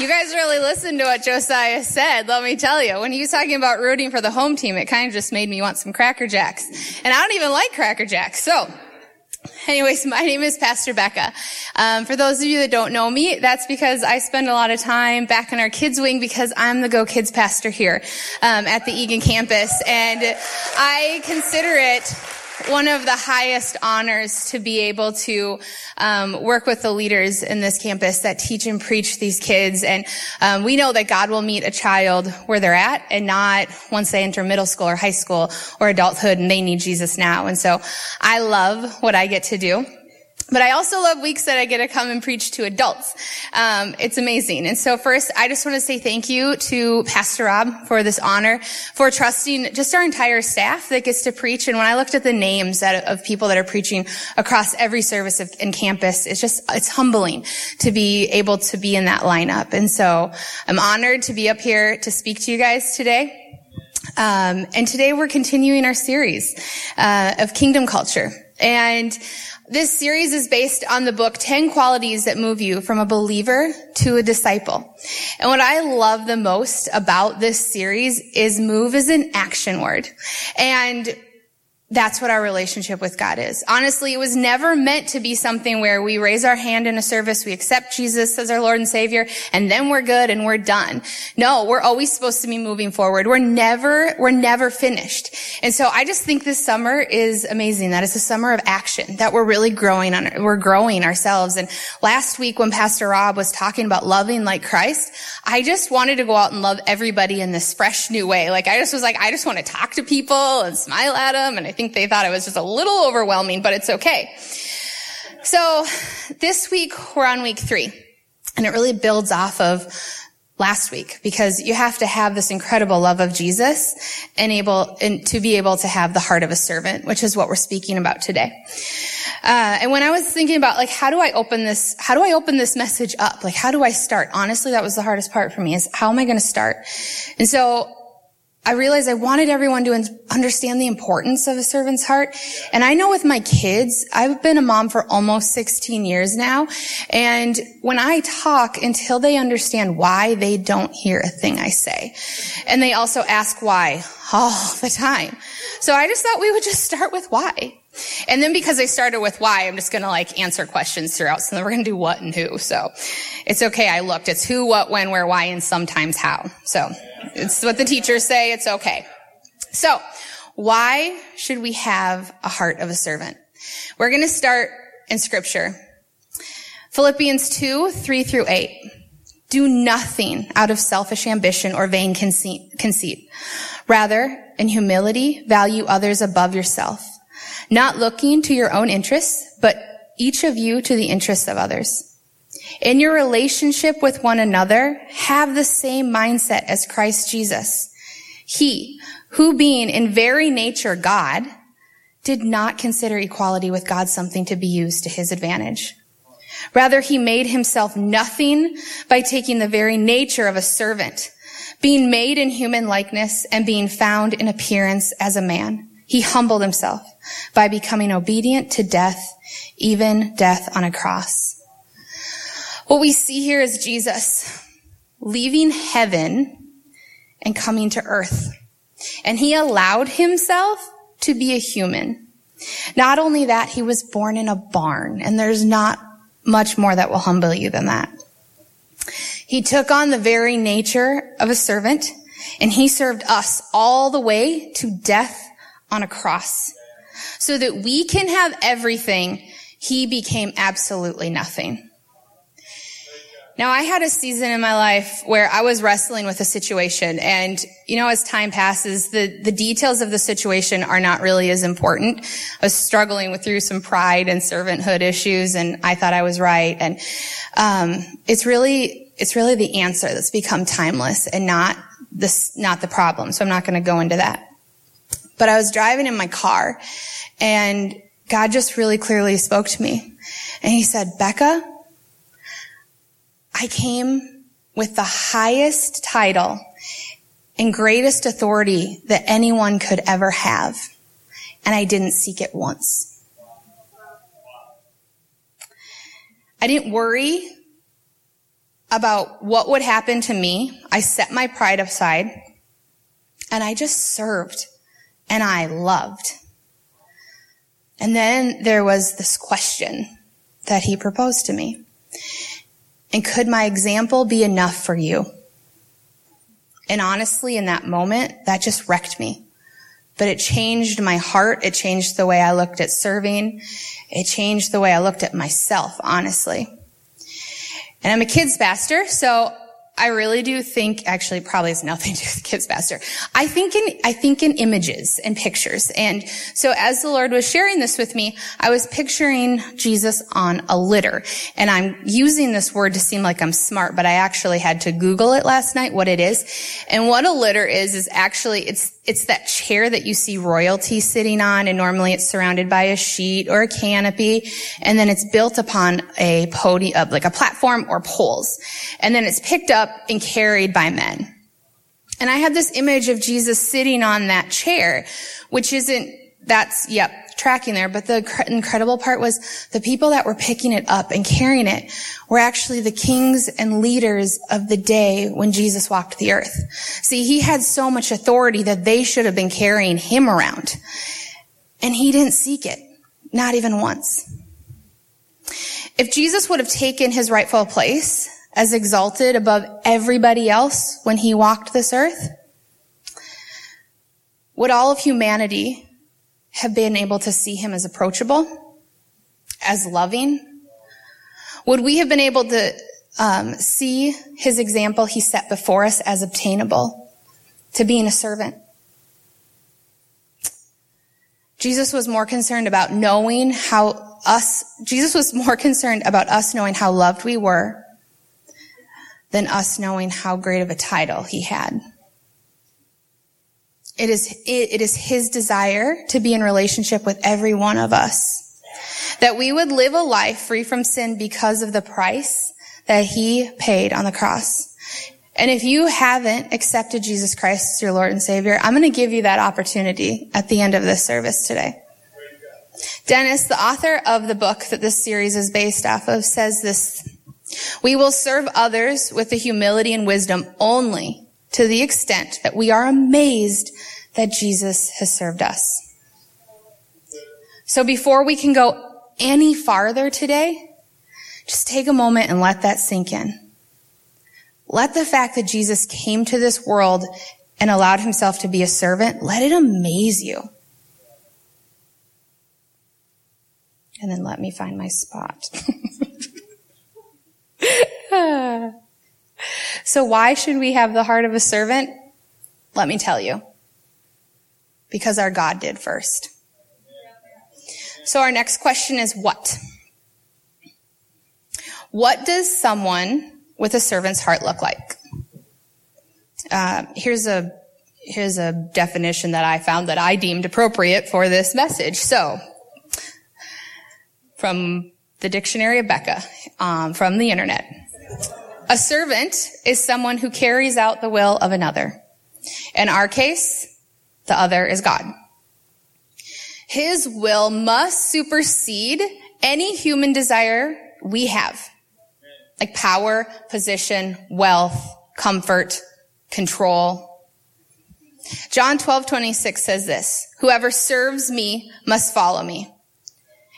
You guys really listened to what Josiah said, let me tell you. When he was talking about rooting for the home team, it kind of just made me want some Cracker Jacks. And I don't even like Cracker Jacks. So, anyways, my name is Pastor Bekah. Um, for those of you that don't know me, that's because I spend a lot of time back in our kids wing because I'm the Go Kids pastor here um, at the Eagan campus. And I consider it one of the highest honors to be able to um, work with the leaders in this campus that teach and preach these kids. And um, we know that God will meet a child where they're at and not once they enter middle school or high school or adulthood and they need Jesus now. And so I love what I get to do. But I also love weeks that I get to come and preach to adults. Um, it's amazing. And so first, I just want to say thank you to Pastor Rob for this honor, for trusting just our entire staff that gets to preach. And when I looked at the names that, of people that are preaching across every service of, in campus, it's just, it's humbling to be able to be in that lineup. And so I'm honored to be up here to speak to you guys today. Um, and today we're continuing our series uh, of kingdom culture. And this series is based on the book 10 qualities that move you from a believer to a disciple. And what I love the most about this series is move is an action word. And that's what our relationship with God is. Honestly, it was never meant to be something where we raise our hand in a service, we accept Jesus as our Lord and Savior, and then we're good and we're done. No, we're always supposed to be moving forward. We're never, we're never finished. And so I just think this summer is amazing. That it's a summer of action, that we're really growing on, we're growing ourselves. And last week when Pastor Rob was talking about loving like Christ, I just wanted to go out and love everybody in this fresh new way. Like I just was like, I just want to talk to people and smile at them. And I think they thought it was just a little overwhelming, but it's okay. So this week we're on week three and it really builds off of last week because you have to have this incredible love of Jesus and able and to be able to have the heart of a servant, which is what we're speaking about today. Uh, and when I was thinking about like how do I open this, how do I open this message up? Like how do I start? Honestly, that was the hardest part for me is how am I going to start? And so I realized I wanted everyone to understand the importance of a servant's heart. And I know with my kids, I've been a mom for almost 16 years now. And when I talk until they understand why, they don't hear a thing I say. And they also ask why all the time. So I just thought we would just start with why. And then because I started with why, I'm just going to like answer questions throughout. So then we're going to do what and who. So it's okay. I looked. It's who, what, when, where, why, and sometimes how. So it's what the teachers say. It's okay. So why should we have a heart of a servant? We're going to start in scripture. Philippians 2, 3 through 8. Do nothing out of selfish ambition or vain conceit. Rather, in humility, value others above yourself not looking to your own interests, but each of you to the interests of others. In your relationship with one another, have the same mindset as Christ Jesus. He, who being in very nature God, did not consider equality with God something to be used to his advantage. Rather, he made himself nothing by taking the very nature of a servant, being made in human likeness and being found in appearance as a man. He humbled himself by becoming obedient to death, even death on a cross. What we see here is Jesus leaving heaven and coming to earth. And he allowed himself to be a human. Not only that, he was born in a barn, and there's not much more that will humble you than that. He took on the very nature of a servant, and he served us all the way to death on a cross. So that we can have everything, he became absolutely nothing. Now I had a season in my life where I was wrestling with a situation and, you know, as time passes, the, the details of the situation are not really as important. I was struggling with through some pride and servanthood issues and I thought I was right. And, um, it's really, it's really the answer that's become timeless and not this, not the problem. So I'm not going to go into that. But I was driving in my car and God just really clearly spoke to me. And he said, Bekah, I came with the highest title and greatest authority that anyone could ever have. And I didn't seek it once. I didn't worry about what would happen to me. I set my pride aside and I just served and I loved. And then there was this question that he proposed to me. And could my example be enough for you? And honestly, in that moment, that just wrecked me. But it changed my heart. It changed the way I looked at serving. It changed the way I looked at myself, honestly. And I'm a kids pastor, so I really do think, actually probably has nothing to do with kids pastor. I think in, I think in images and pictures. And so as the Lord was sharing this with me, I was picturing Jesus on a litter. And I'm using this word to seem like I'm smart, but I actually had to Google it last night, what it is. And what a litter is, is actually, it's, it's that chair that you see royalty sitting on, and normally it's surrounded by a sheet or a canopy, and then it's built upon a podium, uh, like a platform or poles. And then it's picked up and carried by men. And I had this image of Jesus sitting on that chair, which isn't, that's, yep, tracking there. But the incredible part was the people that were picking it up and carrying it were actually the kings and leaders of the day when Jesus walked the earth. See, he had so much authority that they should have been carrying him around. And he didn't seek it. Not even once. If Jesus would have taken his rightful place, as exalted above everybody else when he walked this earth? Would all of humanity have been able to see him as approachable, as loving? Would we have been able to um, see his example he set before us as obtainable, to being a servant? Jesus was more concerned about knowing how us, Jesus was more concerned about us knowing how loved we were than us knowing how great of a title he had. It is, it, it is his desire to be in relationship with every one of us. That we would live a life free from sin because of the price that he paid on the cross. And if you haven't accepted Jesus Christ as your Lord and Savior, I'm going to give you that opportunity at the end of this service today. Dennis, the author of the book that this series is based off of, says this we will serve others with the humility and wisdom only to the extent that we are amazed that Jesus has served us. So before we can go any farther today, just take a moment and let that sink in. Let the fact that Jesus came to this world and allowed himself to be a servant, let it amaze you. And then let me find my spot. so why should we have the heart of a servant? Let me tell you. Because our God did first. So our next question is what? What does someone with a servant's heart look like? Uh, here's a here's a definition that I found that I deemed appropriate for this message. So, from the Dictionary of Bekah, um, from the internet. A servant is someone who carries out the will of another. In our case, the other is God. His will must supersede any human desire we have, like power, position, wealth, comfort, control. John 12, 26 says this, whoever serves me must follow me.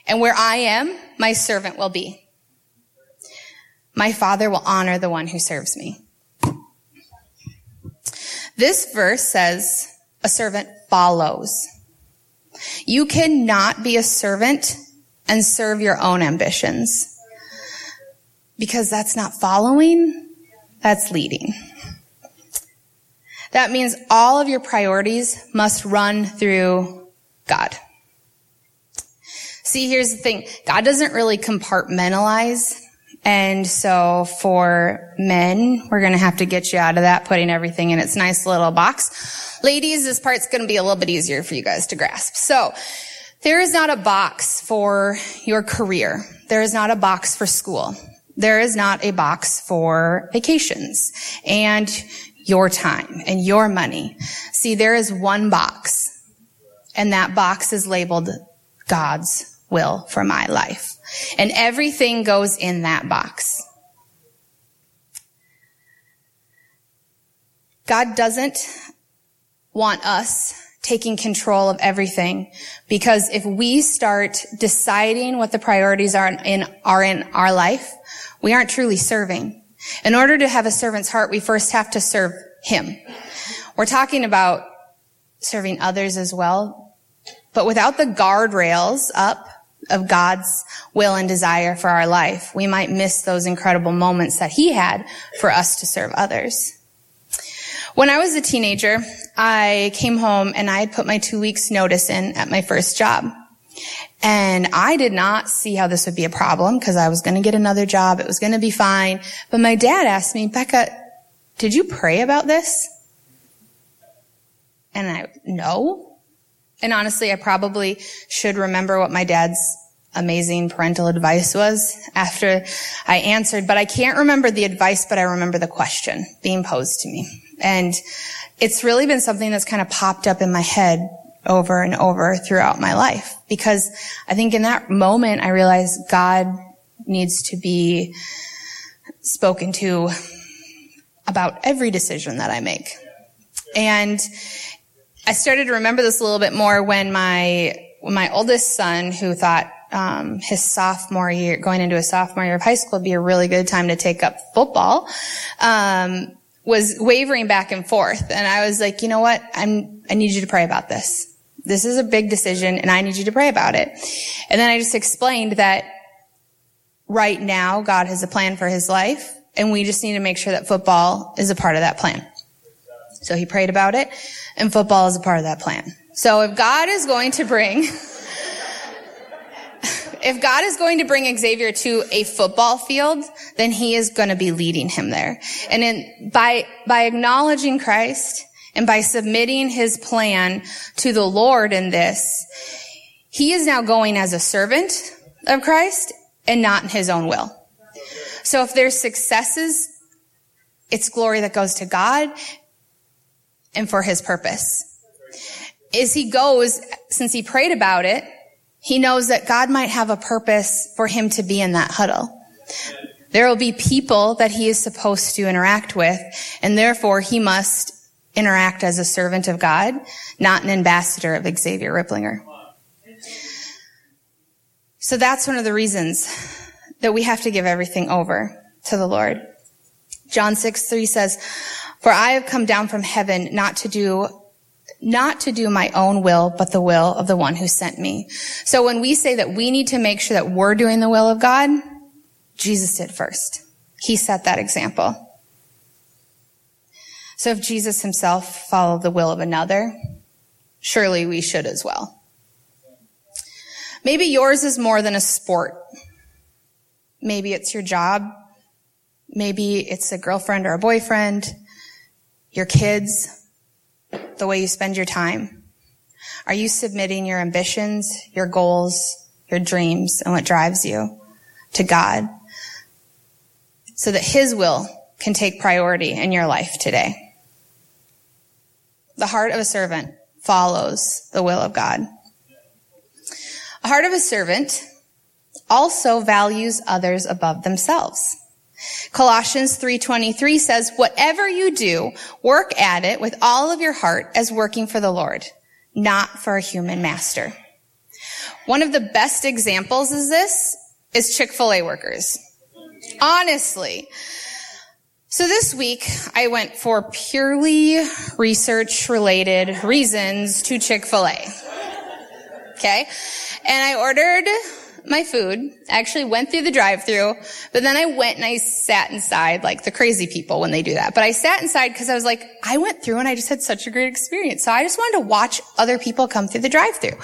And where I am, my servant will be. My father will honor the one who serves me. This verse says a servant follows. You cannot be a servant and serve your own ambitions because that's not following, that's leading. That means all of your priorities must run through God. See, here's the thing. God doesn't really compartmentalize And so for men, we're going to have to get you out of that, putting everything in its nice little box. Ladies, this part's going to be a little bit easier for you guys to grasp. So there is not a box for your career. There is not a box for school. There is not a box for vacations and your time and your money. See, there is one box and that box is labeled God's will for my life. And everything goes in that box. God doesn't want us taking control of everything because if we start deciding what the priorities are in, are in our life, we aren't truly serving. In order to have a servant's heart, we first have to serve him. We're talking about serving others as well, but without the guardrails up of God's will and desire for our life, we might miss those incredible moments that he had for us to serve others. When I was a teenager, I came home and I had put my two weeks notice in at my first job. And I did not see how this would be a problem because I was going to get another job. It was going to be fine. But my dad asked me, Bekah, did you pray about this? And I, no. And honestly, I probably should remember what my dad's amazing parental advice was after I answered, but I can't remember the advice, but I remember the question being posed to me. And it's really been something that's kind of popped up in my head over and over throughout my life because I think in that moment I realized God needs to be spoken to about every decision that I make. And I started to remember this a little bit more when my when my oldest son, who thought um, his sophomore year, going into a sophomore year of high school, would be a really good time to take up football, um, was wavering back and forth, and I was like, you know what, I'm I need you to pray about this. This is a big decision and I need you to pray about it. And then I just explained that right now God has a plan for his life and we just need to make sure that football is a part of that plan. So he prayed about it and football is a part of that plan. So if God is going to bring, if God is going to bring Xavier to a football field, then he is going to be leading him there. And in, by, by acknowledging Christ, and by submitting his plan to the Lord in this, he is now going as a servant of Christ and not in his own will. So if there's successes, it's glory that goes to God and for his purpose. As he goes, since he prayed about it, he knows that God might have a purpose for him to be in that huddle. There will be people that he is supposed to interact with, and therefore he must interact as a servant of God, not an ambassador of Xavier Ripplinger. So that's one of the reasons that we have to give everything over to the Lord. John 6, 3 says, For I have come down from heaven not to do not to do my own will, but the will of the one who sent me. So when we say that we need to make sure that we're doing the will of God, Jesus did first. He set that example. So if Jesus himself followed the will of another, surely we should as well. Maybe yours is more than a sport. Maybe it's your job. Maybe it's a girlfriend or a boyfriend, your kids, the way you spend your time. Are you submitting your ambitions, your goals, your dreams, and what drives you to God so that His will can take priority in your life today? The heart of a servant follows the will of God. A heart of a servant also values others above themselves. Colossians 3:23 says, "Whatever you do, work at it with all of your heart as working for the Lord, not for a human master." One of the best examples is this is Chick-fil-A workers. Honestly, so this week I went for purely research related reasons to Chick-fil-A. Okay. And I ordered my food. I actually went through the drive through, but then I went and I sat inside like the crazy people when they do that. But I sat inside because I was like, I went through and I just had such a great experience. So I just wanted to watch other people come through the drive through.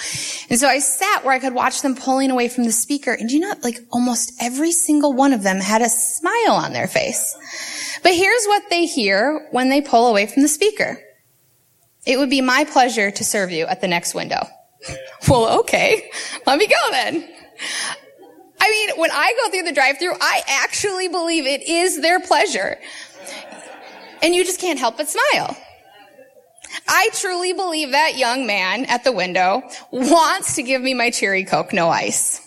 And so I sat where I could watch them pulling away from the speaker. And you know, like almost every single one of them had a smile on their face. But here's what they hear when they pull away from the speaker. It would be my pleasure to serve you at the next window. well, okay. Let me go then. I mean, when I go through the drive through, I actually believe it is their pleasure. And you just can't help but smile. I truly believe that young man at the window wants to give me my cherry coke, no ice,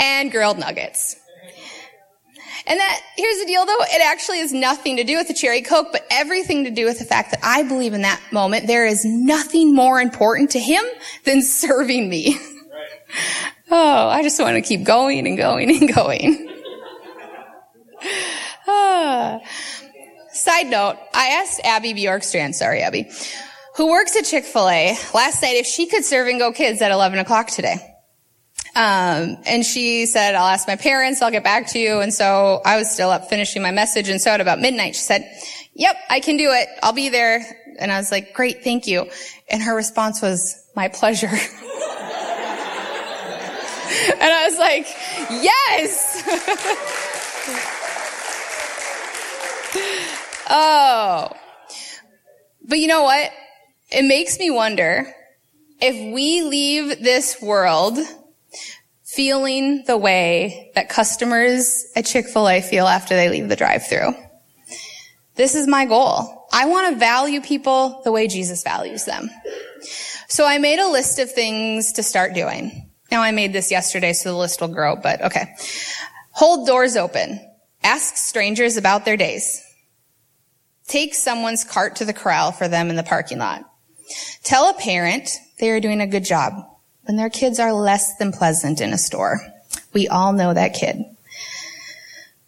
and grilled nuggets. And that, here's the deal though, it actually has nothing to do with the cherry coke, but everything to do with the fact that I believe in that moment there is nothing more important to him than serving me. Right. Oh, I just want to keep going and going and going. ah. Side note, I asked Abby Bjorkstrand, sorry Abby, who works at Chick-fil-A last night if she could serve and go kids at 11 o'clock today. Um, and she said, I'll ask my parents, I'll get back to you. And so I was still up finishing my message. And so at about midnight, she said, yep, I can do it. I'll be there. And I was like, great, thank you. And her response was, my pleasure. and I was like, yes. oh. But you know what? It makes me wonder if we leave this world feeling the way that customers at Chick-fil-A feel after they leave the drive-through. This is my goal. I want to value people the way Jesus values them. So I made a list of things to start doing. Now I made this yesterday, so the list will grow, but okay. Hold doors open. Ask strangers about their days. Take someone's cart to the corral for them in the parking lot. Tell a parent they are doing a good job when their kids are less than pleasant in a store. We all know that kid.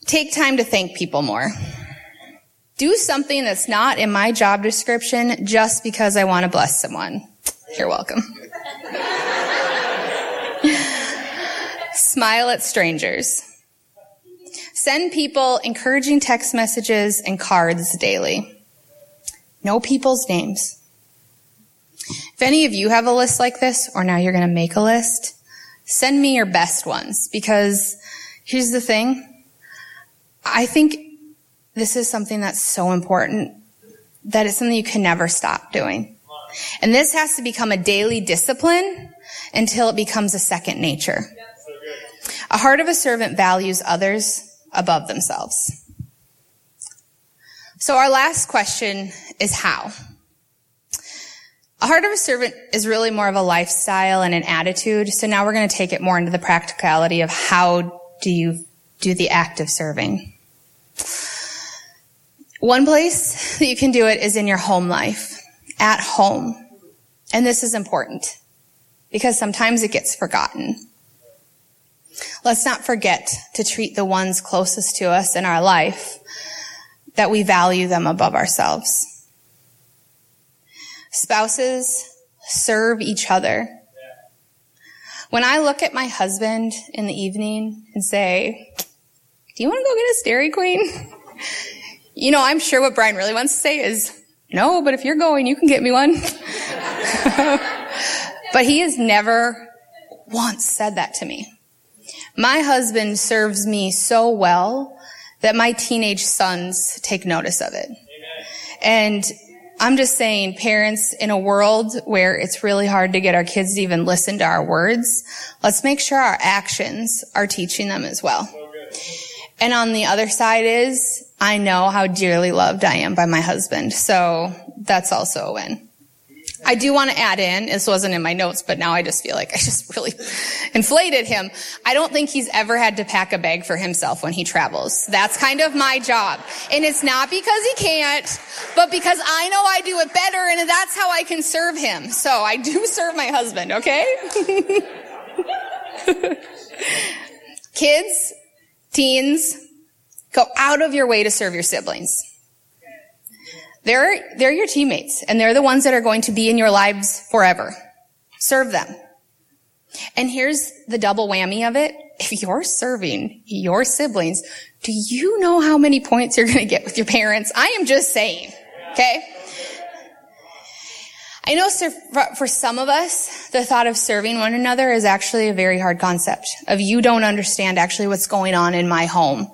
Take time to thank people more. Do something that's not in my job description just because I want to bless someone. You're welcome. Smile at strangers. Send people encouraging text messages and cards daily. Know people's names. If any of you have a list like this, or now you're going to make a list, send me your best ones because here's the thing. I think this is something that's so important that it's something you can never stop doing. And this has to become a daily discipline until it becomes a second nature. A heart of a servant values others above themselves. So our last question is how? A heart of a servant is really more of a lifestyle and an attitude. So now we're going to take it more into the practicality of how do you do the act of serving. One place that you can do it is in your home life, at home. And this is important because sometimes it gets forgotten. Let's not forget to treat the ones closest to us in our life that we value them above ourselves. Spouses serve each other. When I look at my husband in the evening and say, do you want to go get a Dairy Queen? You know, I'm sure what Brian really wants to say is, no, but if you're going, you can get me one. but he has never once said that to me. My husband serves me so well that my teenage sons take notice of it. Amen. And I'm just saying, parents, in a world where it's really hard to get our kids to even listen to our words, let's make sure our actions are teaching them as well. And on the other side is, I know how dearly loved I am by my husband. So that's also a win. I do want to add in, this wasn't in my notes, but now I just feel like I just really inflated him. I don't think he's ever had to pack a bag for himself when he travels. That's kind of my job. And it's not because he can't, but because I know I do it better and that's how I can serve him. So I do serve my husband, okay? Kids, teens, go out of your way to serve your siblings. They're, they're your teammates and they're the ones that are going to be in your lives forever. Serve them. And here's the double whammy of it. If you're serving your siblings, do you know how many points you're going to get with your parents? I am just saying. Okay. I know for some of us, the thought of serving one another is actually a very hard concept of you don't understand actually what's going on in my home.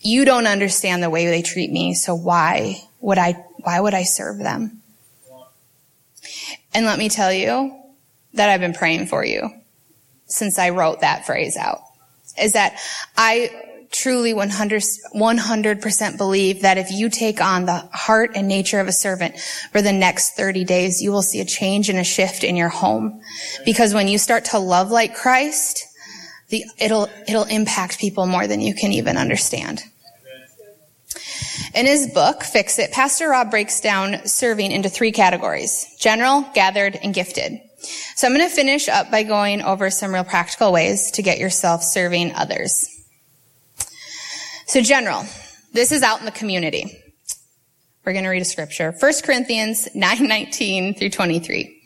You don't understand the way they treat me. So why would I, why would I serve them? And let me tell you that I've been praying for you since I wrote that phrase out is that I truly 100, 100% believe that if you take on the heart and nature of a servant for the next 30 days, you will see a change and a shift in your home. Because when you start to love like Christ, the, it'll, it'll impact people more than you can even understand. In his book, Fix It, Pastor Rob breaks down serving into three categories. General, gathered, and gifted. So I'm going to finish up by going over some real practical ways to get yourself serving others. So general, this is out in the community. We're going to read a scripture. 1 Corinthians 9:19 through 23.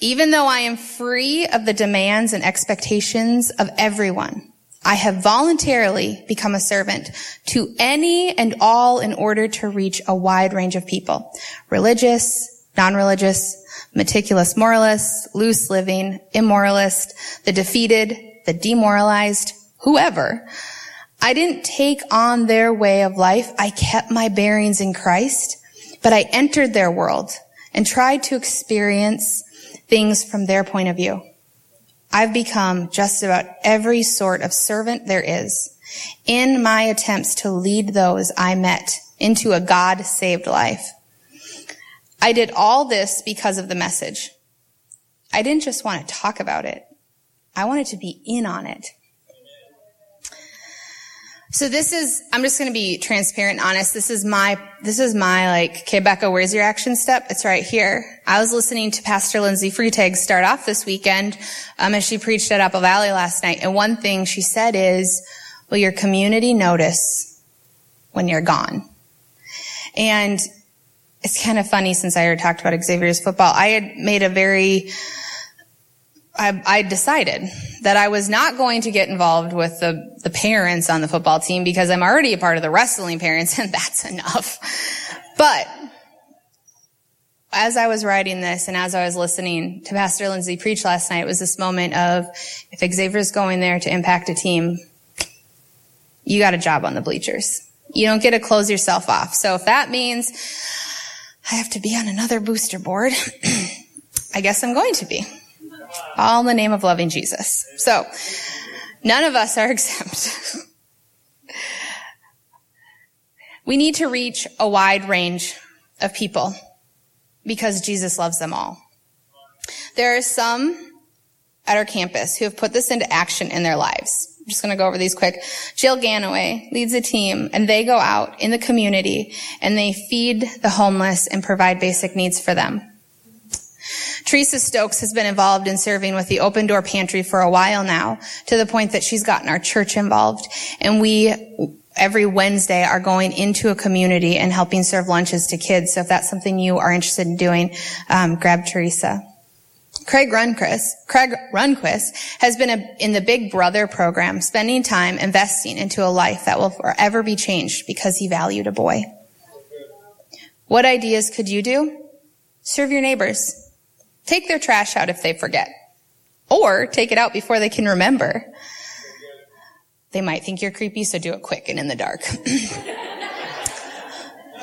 Even though I am free of the demands and expectations of everyone, I have voluntarily become a servant to any and all in order to reach a wide range of people. Religious, non-religious, meticulous moralists, loose living, immoralist, the defeated, the demoralized, whoever. I didn't take on their way of life. I kept my bearings in Christ, but I entered their world and tried to experience things from their point of view. I've become just about every sort of servant there is in my attempts to lead those I met into a God saved life. I did all this because of the message. I didn't just want to talk about it. I wanted to be in on it. So this is, I'm just going to be transparent honest. This is my, this is my like, okay, Bekah, where's your action step? It's right here. I was listening to Pastor Lindsay Freitag start off this weekend, um, as she preached at Apple Valley last night. And one thing she said is, will your community notice when you're gone? And it's kind of funny since I already talked about Xavier's football. I had made a very, I, I, decided that I was not going to get involved with the, the parents on the football team because I'm already a part of the wrestling parents and that's enough. But as I was writing this and as I was listening to Pastor Lindsay preach last night, it was this moment of if Xavier's going there to impact a team, you got a job on the bleachers. You don't get to close yourself off. So if that means I have to be on another booster board, I guess I'm going to be. All in the name of loving Jesus. So, none of us are exempt. we need to reach a wide range of people because Jesus loves them all. There are some at our campus who have put this into action in their lives. I'm just going to go over these quick. Jill Ganaway leads a team and they go out in the community and they feed the homeless and provide basic needs for them. Teresa Stokes has been involved in serving with the Open Door Pantry for a while now, to the point that she's gotten our church involved. And we, every Wednesday, are going into a community and helping serve lunches to kids. So if that's something you are interested in doing, um, grab Teresa. Craig Runquist, Craig Runquist has been a, in the Big Brother program, spending time investing into a life that will forever be changed because he valued a boy. What ideas could you do? Serve your neighbors. Take their trash out if they forget. Or take it out before they can remember. They might think you're creepy, so do it quick and in the dark.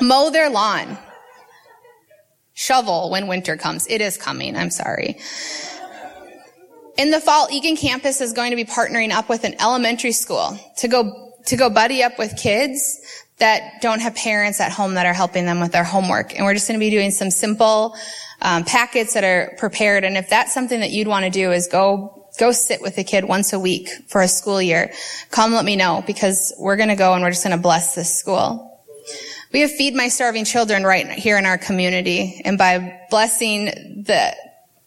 Mow their lawn. Shovel when winter comes. It is coming. I'm sorry. In the fall, Eagan campus is going to be partnering up with an elementary school to go, to go buddy up with kids that don't have parents at home that are helping them with their homework. And we're just going to be doing some simple um, packets that are prepared. And if that's something that you'd want to do is go, go sit with a kid once a week for a school year, come let me know because we're going to go and we're just going to bless this school. We have Feed My Starving Children right here in our community. And by blessing the,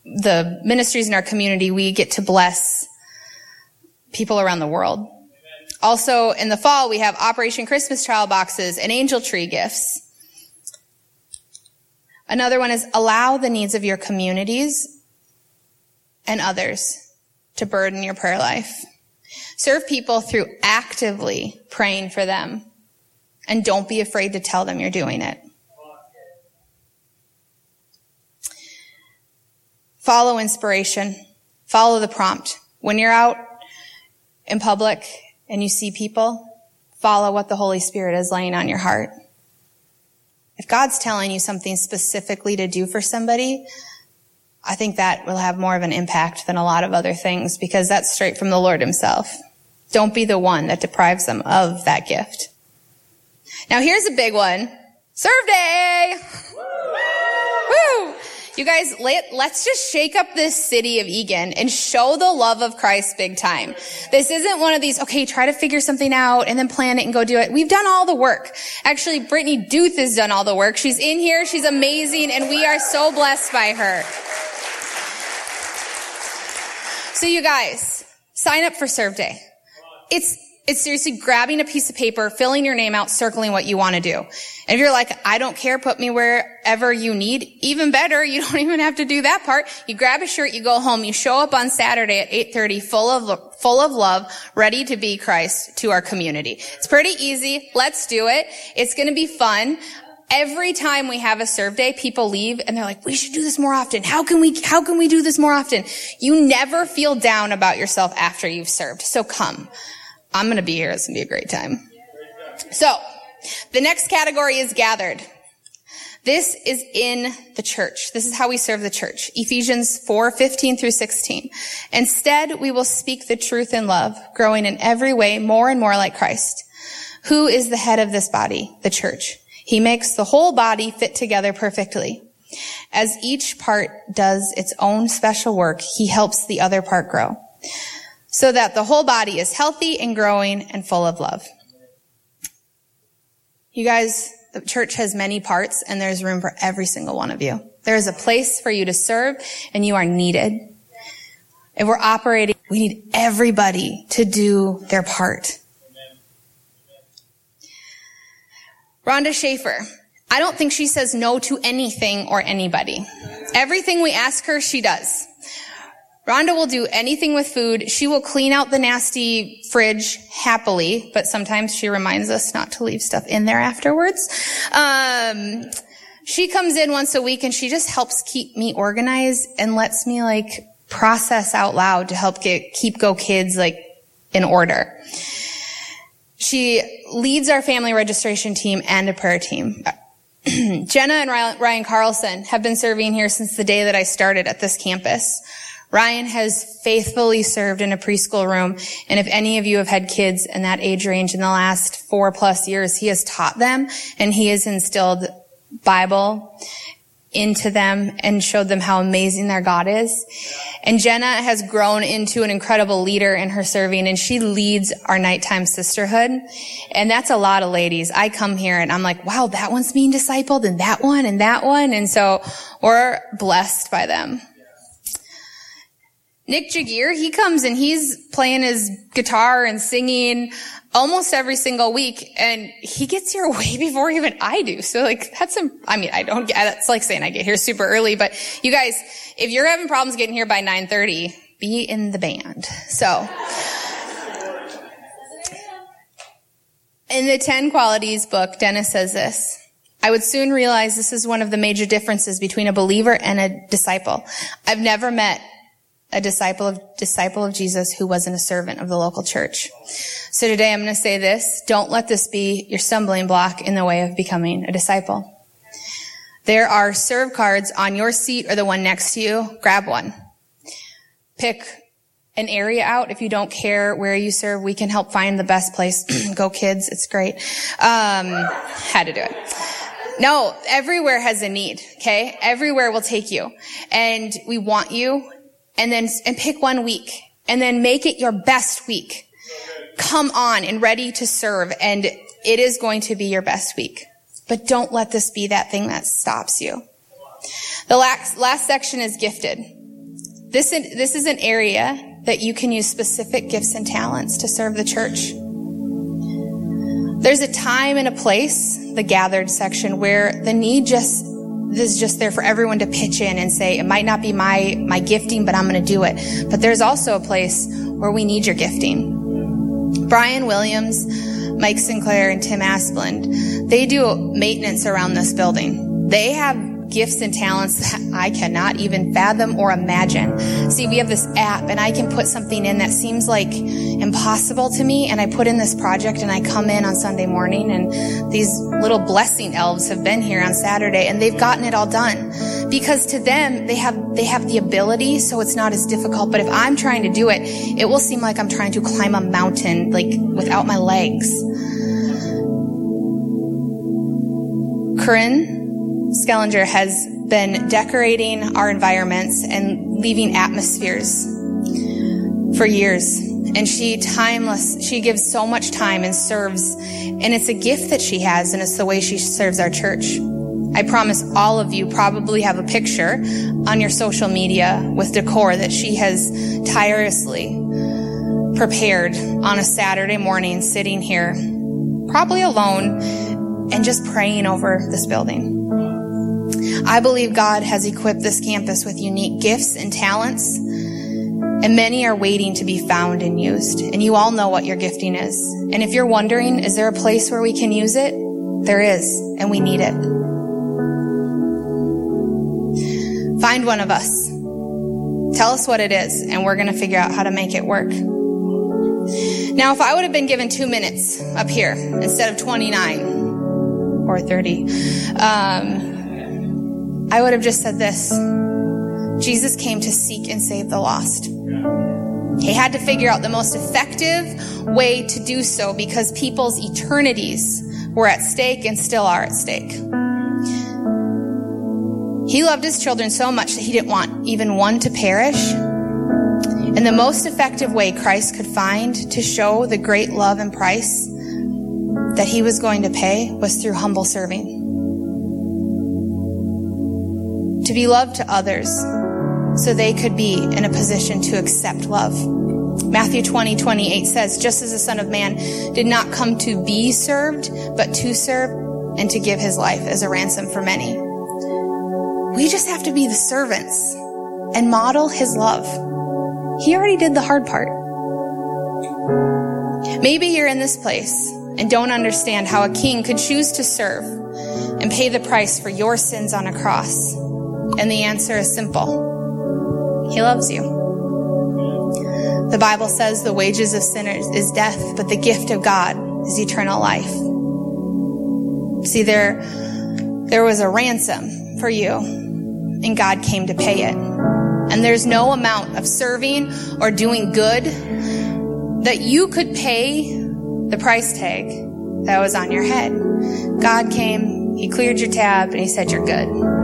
the ministries in our community, we get to bless people around the world. Also, in the fall, we have Operation Christmas Child Boxes and Angel Tree gifts. Another one is allow the needs of your communities and others to burden your prayer life. Serve people through actively praying for them. And don't be afraid to tell them you're doing it. Follow inspiration. Follow the prompt. When you're out in public and you see people, follow what the Holy Spirit is laying on your heart. If God's telling you something specifically to do for somebody, I think that will have more of an impact than a lot of other things because that's straight from the Lord himself. Don't be the one that deprives them of that gift. Now here's a big one. Serve day! Woo! You guys, let, us just shake up this city of Eagan and show the love of Christ big time. This isn't one of these, okay, try to figure something out and then plan it and go do it. We've done all the work. Actually, Brittany Duth has done all the work. She's in here. She's amazing and we are so blessed by her. So you guys, sign up for Serve Day. It's it's seriously grabbing a piece of paper, filling your name out, circling what you want to do. And if you're like, I don't care, put me wherever you need, even better, you don't even have to do that part. You grab a shirt, you go home, you show up on Saturday at 8.30 full of, full of love, ready to be Christ to our community. It's pretty easy. Let's do it. It's going to be fun. Every time we have a serve day, people leave and they're like, we should do this more often. How can we, how can we do this more often? You never feel down about yourself after you've served. So come. I'm going to be here. It's going to be a great time. So, the next category is gathered. This is in the church. This is how we serve the church. Ephesians 4, 15 through 16. Instead, we will speak the truth in love, growing in every way more and more like Christ, who is the head of this body, the church. He makes the whole body fit together perfectly. As each part does its own special work, he helps the other part grow so that the whole body is healthy and growing and full of love. You guys, the church has many parts and there's room for every single one of you. There is a place for you to serve and you are needed. If we're operating, we need everybody to do their part. Rhonda Schaefer. I don't think she says no to anything or anybody. Everything we ask her, she does. Rhonda will do anything with food. She will clean out the nasty fridge happily, but sometimes she reminds us not to leave stuff in there afterwards. Um, she comes in once a week and she just helps keep me organized and lets me like process out loud to help get keep Go Kids like in order. She leads our family registration team and a prayer team. Jenna and Ryan Carlson have been serving here since the day that I started at this campus. Ryan has faithfully served in a preschool room. And if any of you have had kids in that age range in the last four plus years, he has taught them and he has instilled Bible into them and showed them how amazing their God is. And Jenna has grown into an incredible leader in her serving and she leads our nighttime sisterhood. And that's a lot of ladies. I come here and I'm like, wow, that one's being discipled and that one and that one. And so we're blessed by them. Nick Jagir, he comes and he's playing his guitar and singing almost every single week and he gets here way before even I do. So like that's a, I mean, I don't get, that's like saying I get here super early, but you guys, if you're having problems getting here by 930, be in the band. So. In the 10 qualities book, Dennis says this. I would soon realize this is one of the major differences between a believer and a disciple. I've never met a disciple of disciple of Jesus who wasn't a servant of the local church. So today I'm going to say this, don't let this be your stumbling block in the way of becoming a disciple. There are serve cards on your seat or the one next to you. Grab one. Pick an area out. If you don't care where you serve, we can help find the best place. Go kids. It's great. Um, had to do it. No, everywhere has a need. Okay. Everywhere will take you. And we want you and then and pick one week and then make it your best week. Come on and ready to serve and it is going to be your best week. But don't let this be that thing that stops you. The last, last section is gifted. This, is, this is an area that you can use specific gifts and talents to serve the church. There's a time and a place, the gathered section, where the need just this is just there for everyone to pitch in and say, it might not be my, my gifting, but I'm going to do it. But there's also a place where we need your gifting. Brian Williams, Mike Sinclair, and Tim Asplund, they do maintenance around this building. They have gifts and talents that I cannot even fathom or imagine. See, we have this app and I can put something in that seems like impossible to me and I put in this project and I come in on Sunday morning and these little blessing elves have been here on Saturday and they've gotten it all done. Because to them, they have, they have the ability, so it's not as difficult. But if I'm trying to do it, it will seem like I'm trying to climb a mountain, like without my legs. Corinne Skellinger has been decorating our environments and leaving atmospheres for years. And she timeless, she gives so much time and serves. And it's a gift that she has, and it's the way she serves our church. I promise all of you probably have a picture on your social media with decor that she has tirelessly prepared on a Saturday morning, sitting here, probably alone, and just praying over this building. I believe God has equipped this campus with unique gifts and talents, and many are waiting to be found and used. And you all know what your gifting is. And if you're wondering, is there a place where we can use it? There is, and we need it. Find one of us. Tell us what it is, and we're going to figure out how to make it work. Now, if I would have been given two minutes up here instead of 29 or 30, um, I would have just said this Jesus came to seek and save the lost. He had to figure out the most effective way to do so because people's eternities were at stake and still are at stake. He loved his children so much that he didn't want even one to perish. And the most effective way Christ could find to show the great love and price that he was going to pay was through humble serving. To be loved to others so they could be in a position to accept love. Matthew 20, 28 says, just as the Son of Man did not come to be served, but to serve and to give his life as a ransom for many. We just have to be the servants and model his love. He already did the hard part. Maybe you're in this place and don't understand how a king could choose to serve and pay the price for your sins on a cross and the answer is simple. He loves you. The Bible says the wages of sinners is death, but the gift of God is eternal life. See, there, there was a ransom for you, and God came to pay it. And there's no amount of serving or doing good that you could pay the price tag that was on your head. God came, He cleared your tab, and He said, You're good.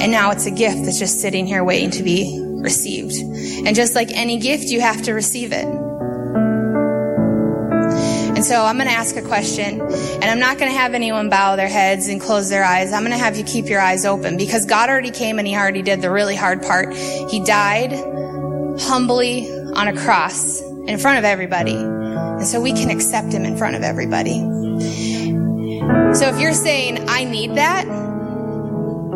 And now it's a gift that's just sitting here waiting to be received. And just like any gift, you have to receive it. And so I'm going to ask a question, and I'm not going to have anyone bow their heads and close their eyes. I'm going to have you keep your eyes open because God already came and He already did the really hard part. He died humbly on a cross in front of everybody. And so we can accept Him in front of everybody. So if you're saying, I need that,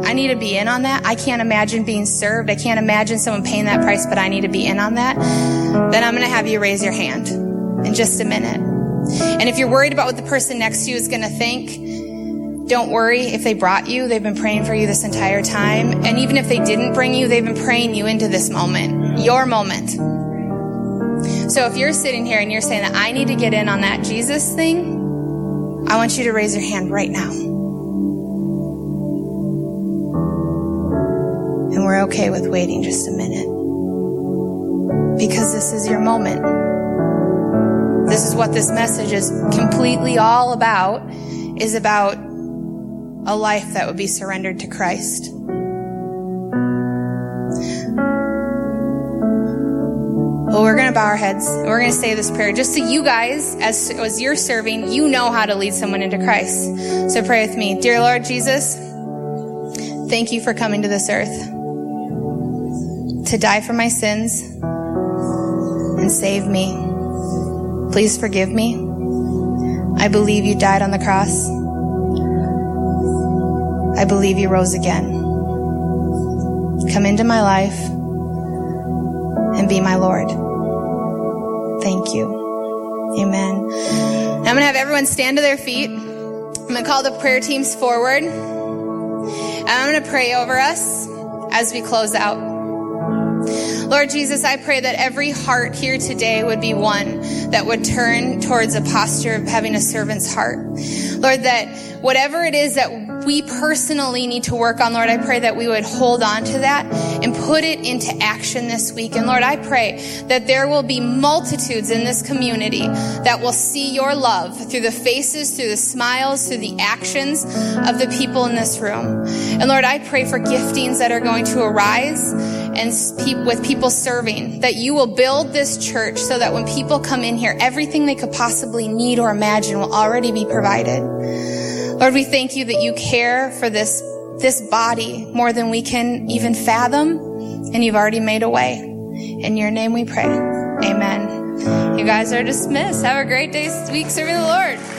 I need to be in on that. I can't imagine being served. I can't imagine someone paying that price, but I need to be in on that. Then I'm going to have you raise your hand in just a minute. And if you're worried about what the person next to you is going to think, don't worry. If they brought you, they've been praying for you this entire time. And even if they didn't bring you, they've been praying you into this moment, your moment. So if you're sitting here and you're saying that I need to get in on that Jesus thing, I want you to raise your hand right now. We're okay with waiting just a minute. Because this is your moment. This is what this message is completely all about, is about a life that would be surrendered to Christ. Well, we're going to bow our heads. We're going to say this prayer just so you guys, as, as you're serving, you know how to lead someone into Christ. So pray with me. Dear Lord Jesus, thank you for coming to this earth to die for my sins and save me. Please forgive me. I believe you died on the cross I believe you rose again. Come into my life and be my Lord. Thank you. Amen. I'm going to have everyone stand to their feet. I'm going to call the prayer teams forward. And I'm going to pray over us as we close out. Lord Jesus, I pray that every heart here today would be one that would turn towards a posture of having a servant's heart. Lord, that whatever it is that we personally need to work on, Lord, I pray that we would hold on to that and put it into action this week. And Lord, I pray that there will be multitudes in this community that will see your love through the faces, through the smiles, through the actions of the people in this room. And Lord, I pray for giftings that are going to arise and with people serving, that you will build this church so that when people come in here, everything they could possibly need or imagine will already be provided. Lord, we thank you that you care for this, this body more than we can even fathom, and you've already made a way. In your name we pray. Amen. You guys are dismissed. Have a great day, week serving the Lord.